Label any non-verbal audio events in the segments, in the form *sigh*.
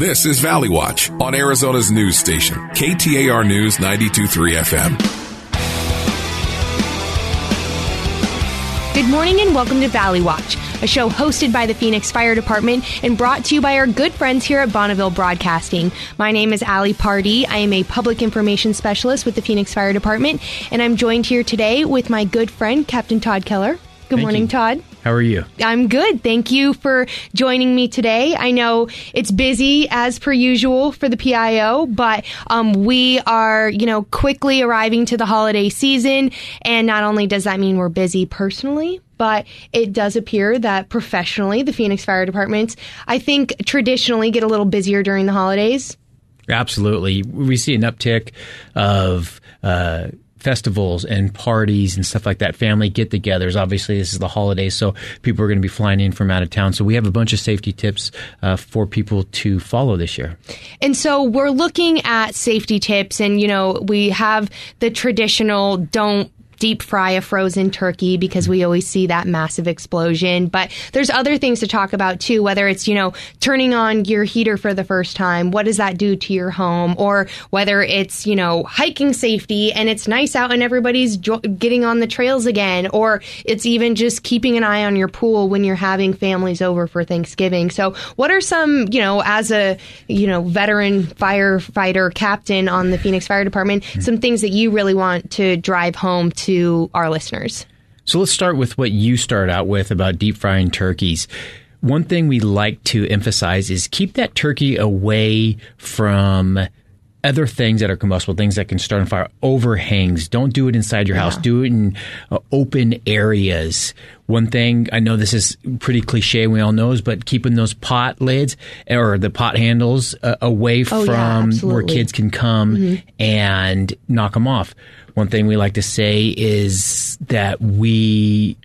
This is Valley Watch on Arizona's news station, KTAR News 923 FM. Good morning and welcome to Valley Watch, a show hosted by the Phoenix Fire Department and brought to you by our good friends here at Bonneville Broadcasting. My name is Allie Pardee. I am a public information specialist with the Phoenix Fire Department, and I'm joined here today with my good friend, Captain Todd Keller. Good Thank morning, you. Todd. How are you? I'm good. Thank you for joining me today. I know it's busy as per usual for the PIO, but um, we are, you know, quickly arriving to the holiday season. And not only does that mean we're busy personally, but it does appear that professionally, the Phoenix Fire Department, I think traditionally get a little busier during the holidays. Absolutely. We see an uptick of uh, festivals and parties and stuff like that, family get togethers. Obviously, this is the holidays, so people are going to be flying in from out of town. So we have a bunch of safety tips uh, for people to follow this year. And so we're looking at safety tips, and you know, we have the traditional don't deep fry a frozen turkey because we always see that massive explosion. But there's other things to talk about too, whether it's, you know, turning on your heater for the first time. What does that do to your home? Or whether it's, you know, hiking safety and it's nice out and everybody's jo- getting on the trails again. Or it's even just keeping an eye on your pool when you're having families over for Thanksgiving. So what are some, you know, as a, you know, veteran firefighter captain on the Phoenix Fire Department, mm-hmm. some things that you really want to drive home to our listeners? So let's start with what you started out with about deep frying turkeys. One thing we like to emphasize is keep that turkey away from other things that are combustible, things that can start on fire, overhangs. Don't do it inside your house. Do it in uh, open areas. One thing I know this is pretty cliche, we all knows, but keeping those pot lids or the pot handles uh, away Oh, yeah, from where kids can come and knock them off. One thing we like to say is that we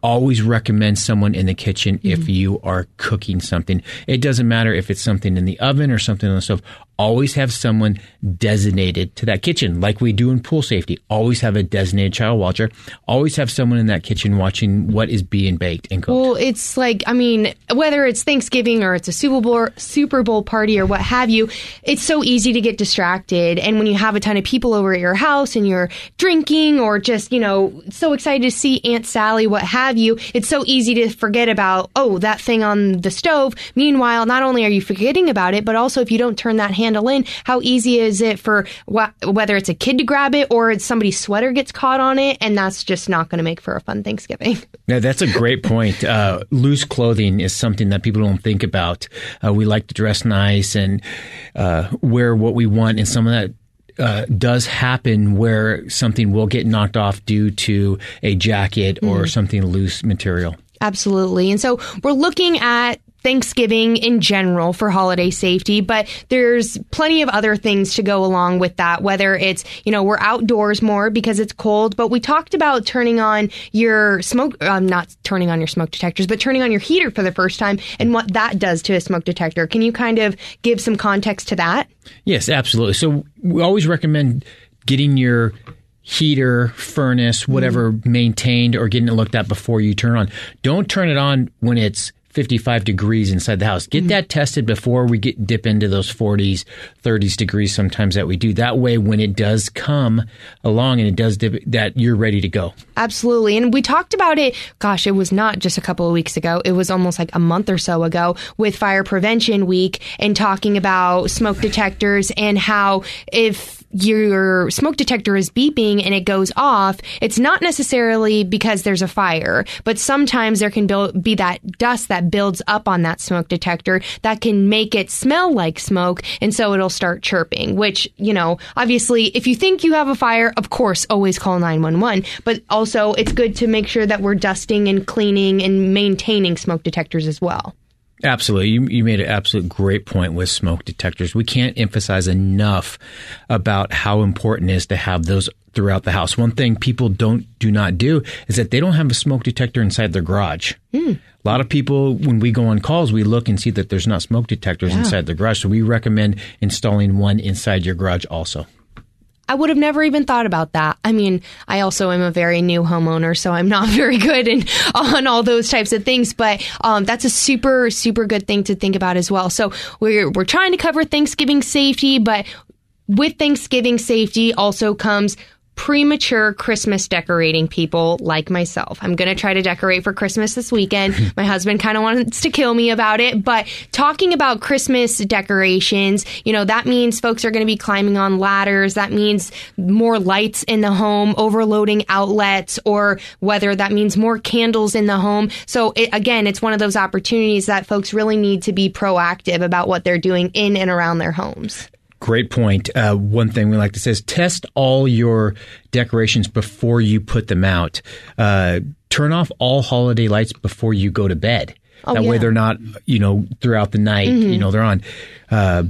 always recommend someone in the kitchen if you are cooking something. It doesn't matter if it's something in the oven or something on the stove. Always have someone designated to that kitchen, like we do in pool safety. Always have a designated child watcher. Always have someone in that kitchen watching what is being baked and cooked. Well, it's like I mean, whether it's Thanksgiving or it's a Super Bowl Super Bowl party or what have you, it's so easy to get distracted. And when you have a ton of people over at your house and you're drinking or just you know so excited to see Aunt Sally, what have you, it's so easy to forget about oh that thing on the stove. Meanwhile, not only are you forgetting about it, but also if you don't turn that handle in, how easy is it for wh- whether it's a kid to grab it or it's somebody's sweater gets caught on it, and that's just not going to make for a fun Thanksgiving. *laughs* Yeah, that's a great point. Uh, loose clothing is something that people don't think about. Uh, we like to dress nice and uh, wear what we want, and some of that. Uh, does happen where something will get knocked off due to a jacket or something loose material. Absolutely. And so we're looking at Thanksgiving in general for holiday safety, but there's plenty of other things to go along with that, whether it's, you know, we're outdoors more because it's cold, but we talked about turning on your smoke, um, not turning on your smoke detectors, but turning on your heater for the first time and what that does to a smoke detector. Can you kind of give some context to that? Yes, absolutely. So we always recommend getting your heater, furnace, whatever maintained or getting it looked at before you turn on. Don't turn it on when it's 55 degrees inside the house. Get mm. that tested before we get dip into those 40s, 30s degrees sometimes that we do. That way when it does come along and it does dip that you're ready to go. Absolutely. And we talked about it, gosh, it was not just a couple of weeks ago. It was almost like a month or so ago with Fire Prevention Week and talking about smoke detectors and how if your smoke detector is beeping and it goes off, it's not necessarily because there's a fire, but sometimes there can be that dust that builds up on that smoke detector that can make it smell like smoke. And so it'll start chirping, which, you know, obviously, if you think you have a fire, of course, always call 911. But also, it's good to make sure that we're dusting and cleaning and maintaining smoke detectors as well. Absolutely. You, you made an absolute great point with smoke detectors. We can't emphasize enough about how important it is to have those throughout the house. One thing people don't do not do is that they don't have a smoke detector inside their garage. Hmm. A lot of people, when we go on calls, we look and see that there's not smoke detectors inside the garage. So we recommend installing one inside your garage also. I would have never even thought about that. I mean, I also am a very new homeowner, so I'm not *laughs* very good in, on all those types of things, but um, that's a super, super good thing to think about as well. So we're, we're trying to cover Thanksgiving safety, but with Thanksgiving safety also comes premature Christmas decorating people like myself. I'm going to try to decorate for Christmas this weekend. *laughs* My husband kind of wants to kill me about it, but talking about Christmas decorations, you know, that means folks are going to be climbing on ladders. That means more lights in the home, overloading outlets, or whether that means more candles in the home. So it, again, it's one of those opportunities that folks really need to be proactive about what they're doing in and around their homes. Great point. Uh, one thing we like to say is test all your decorations before you put them out. Uh, turn off all holiday lights before you go to bed. Oh, that way they're not, you know, throughout the night, Mm-hmm. you know, they're on. Uh,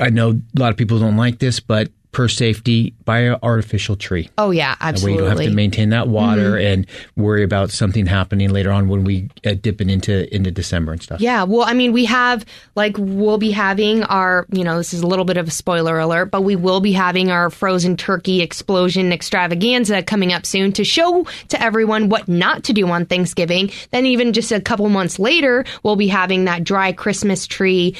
I know a lot of people don't like this, but per safety, buy an artificial tree. Oh yeah, That way absolutely. you don't have to maintain that water and worry about something happening later on when we uh, dip it into into December and stuff. Yeah, well, I mean, we have like we'll be having our, you know, this is a little bit of a spoiler alert, but we will be having our frozen turkey explosion extravaganza coming up soon to show to everyone what not to do on Thanksgiving. Then even just a couple months later, we'll be having that dry Christmas tree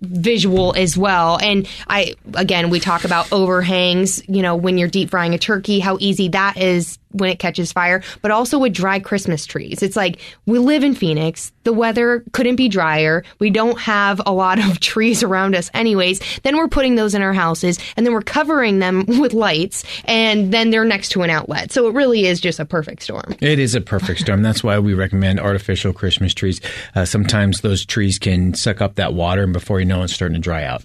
visual as well. And I, again, we talk about overhangs, you know, when you're deep frying a turkey, how easy that is when it catches fire, but also with dry Christmas trees. It's like we live in Phoenix. The weather couldn't be drier. We don't have a lot of *laughs* trees around us anyways. Then we're putting those in our houses and then we're covering them with lights and then they're next to an outlet. So it really is just a perfect storm. It is a perfect storm. That's why we recommend artificial Christmas trees. Uh, sometimes those trees can suck up that water, and before you know it's starting to dry out.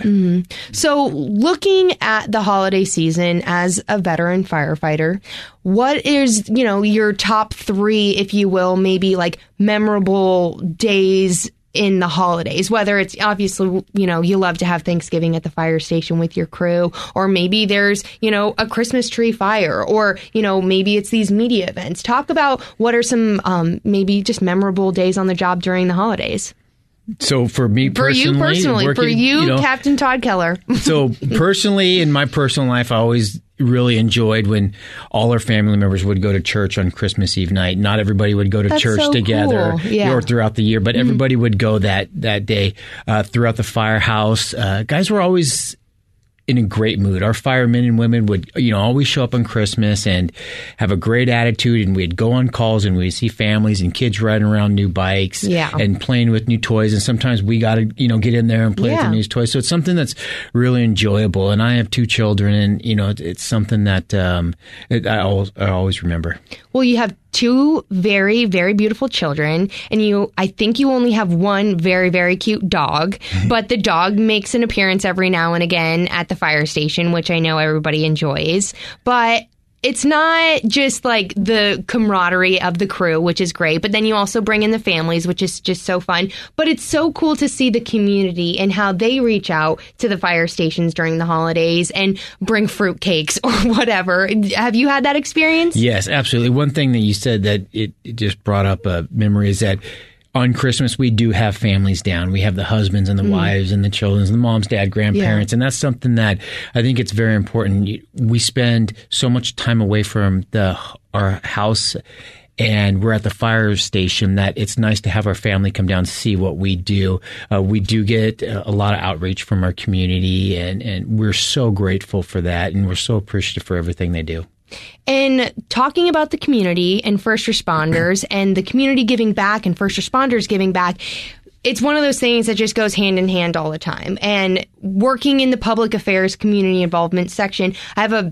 So, looking at the holiday season as a veteran firefighter, what is, you know, your top three, if you will, maybe like memorable days in the holidays, whether it's obviously, you know, you love to have Thanksgiving at the fire station with your crew, or maybe there's, you know, a Christmas tree fire, or, you know, maybe it's these media events. Talk about what are some, um, maybe just memorable days on the job during the holidays. So for me For you personally, for working, you, know, Captain Todd Keller. so *laughs* personally, in my personal life, I always really enjoyed when all our family members would go to church on Christmas Eve night. Not everybody would go to That's church so together cool. Yeah. Mm-hmm. or throughout the year, but everybody would go that that day uh, throughout the firehouse. Uh, guys were always in a great mood. Our firemen and women would, you know, always show up on Christmas and have a great attitude. And we'd go on calls and we'd see families and kids riding around new bikes Yeah. and playing with new toys. And sometimes we got to, you know, get in there and play with the new toys. So it's something that's really enjoyable. And I have two children, and you know, it, it's something that um, it, I, always, I always remember. Well, you have two very, very beautiful children, and you, I think you only have one very, very cute dog, mm-hmm. but the dog makes an appearance every now and again at the fire station, which I know everybody enjoys. But it's not just like the camaraderie of the crew, which is great, but then you also bring in the families, which is just so fun. But it's so cool to see the community and how they reach out to the fire stations during the holidays and bring fruitcakes *laughs* or whatever. Have you had that experience? Yes, absolutely. One thing that you said that it, it just brought up a memory is that on Christmas we do have families down. We have the husbands and the wives and the children, and the moms, dad, grandparents, and that's something that I think it's very important. We spend so much time away from the our house. And we're at the fire station. That it's nice to have our family come down to see what we do. Uh, we do get a lot of outreach from our community, and, and we're so grateful for that, and we're so appreciative for everything they do. And talking about the community and first responders *clears throat* and the community giving back and first responders giving back, it's one of those things that just goes hand in hand all the time. And working in the public affairs community involvement section, I have a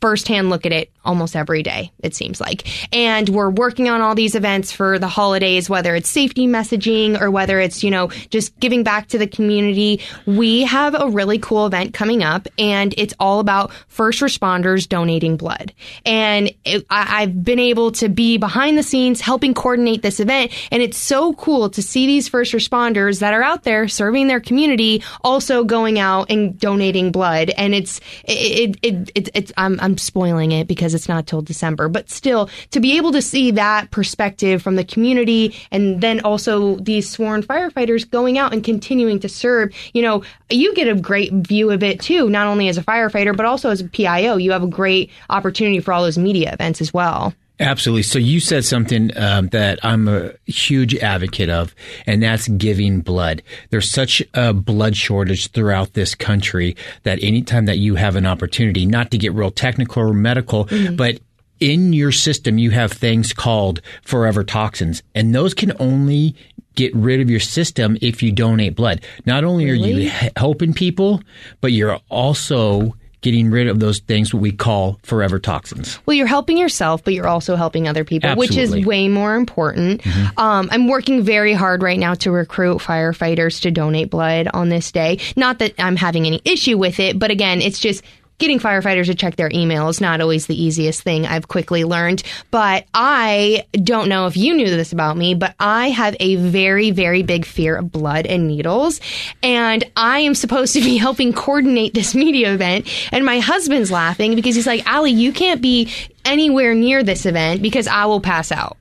firsthand look at it almost every day, it seems like. And we're working on all these events for the holidays, whether it's safety messaging or whether it's, you know, just giving back to the community. We have a really cool event coming up and it's all about first responders donating blood. And it, I, I've been able to be behind the scenes helping coordinate this event. And it's so cool to see these first responders that are out there serving their community also going out and donating blood. And it's, it, it, it, it it's, I'm, I'm spoiling it because it's not till December. But still, to be able to see that perspective from the community and then also these sworn firefighters going out and continuing to serve, you know, you get a great view of it too, not only as a firefighter, but also as a PIO. You have a great opportunity for all those media events as well. Absolutely. So you said something um, that I'm a huge advocate of, and that's giving blood. There's such a blood shortage throughout this country that anytime that you have an opportunity, not to get real technical or medical, mm-hmm. but in your system, you have things called forever toxins, and those can only get rid of your system if you donate blood. Not only are you helping people, but you're also getting rid of those things what we call forever toxins. Well, you're helping yourself, but you're also helping other people, Absolutely. which is way more important. Mm-hmm. Um, I'm working very hard right now to recruit firefighters to donate blood on this day. Not that I'm having any issue with it, but again, it's just getting firefighters to check their email is not always the easiest thing I've quickly learned. But I don't know if you knew this about me, but I have a very, very big fear of blood and needles. And I am supposed to be *laughs* helping coordinate this media event. And my husband's laughing because he's like, Allie, you can't be anywhere near this event because I will pass out.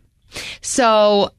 So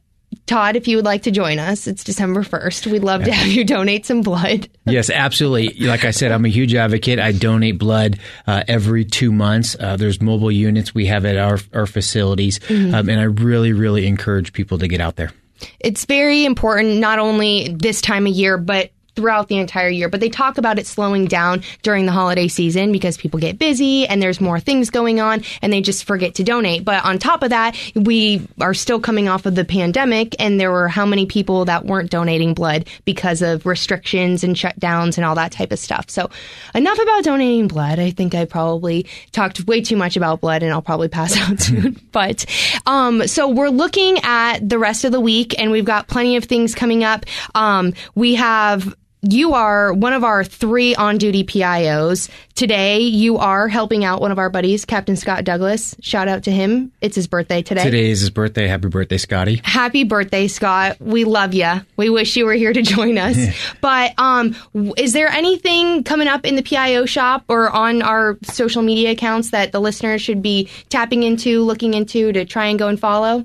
Todd, if you would like to join us, it's December 1st. We'd love to have you donate some blood. *laughs* yes, absolutely. Like I said, I'm a huge advocate. I donate blood uh, every two months. Uh, there's mobile units we have at our, our facilities. Mm-hmm. Um, and I really, really encourage people to get out there. It's very important, not only this time of year, but throughout the entire year, but they talk about it slowing down during the holiday season because people get busy and there's more things going on and they just forget to donate. But on top of that, we are still coming off of the pandemic and there were how many people that weren't donating blood because of restrictions and shutdowns and all that type of stuff. So enough about donating blood. I think I probably talked way too much about blood and I'll probably pass *laughs* out soon. *laughs* but um, so we're looking at the rest of the week and we've got plenty of things coming up. Um, we have you are one of our three on duty PIOs. Today, you are helping out one of our buddies, Captain Scott Douglas. Shout out to him. It's his birthday today. Today is his birthday. Happy birthday, Scotty. Happy birthday, Scott. We love you. We wish you were here to join us. *laughs* but um, is there anything coming up in the PIO shop or on our social media accounts that the listeners should be tapping into, looking into to try and go and follow?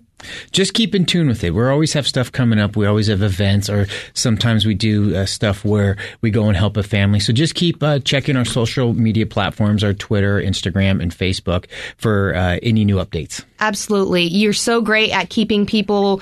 Just keep in tune with it. We always have stuff coming up. We always have events, or sometimes we do uh, stuff where we go and help a family. So just keep uh, checking our social media platforms, our Twitter, Instagram, and Facebook for uh, any new updates. Absolutely. You're so great at keeping people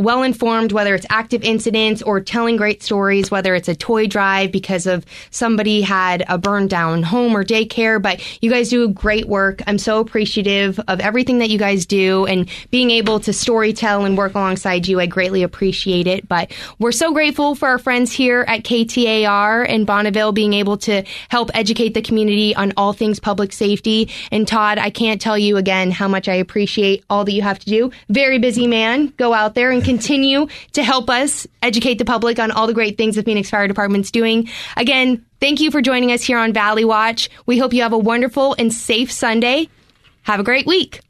well informed, whether it's active incidents or telling great stories, whether it's a toy drive because of somebody had a burned down home or daycare. But you guys do great work. I'm so appreciative of everything that you guys do and being able to story tell and work alongside you. I greatly appreciate it. But we're so grateful for our friends here at KTAR and Bonneville being able to help educate the community on all things public safety. And Todd, I can't tell you again how much I appreciate all that you have to do. Very busy man. Go out there and continue to help us educate the public on all the great things the Phoenix Fire Department's doing. Again, thank you for joining us here on Valley Watch. We hope you have a wonderful and safe Sunday. Have a great week.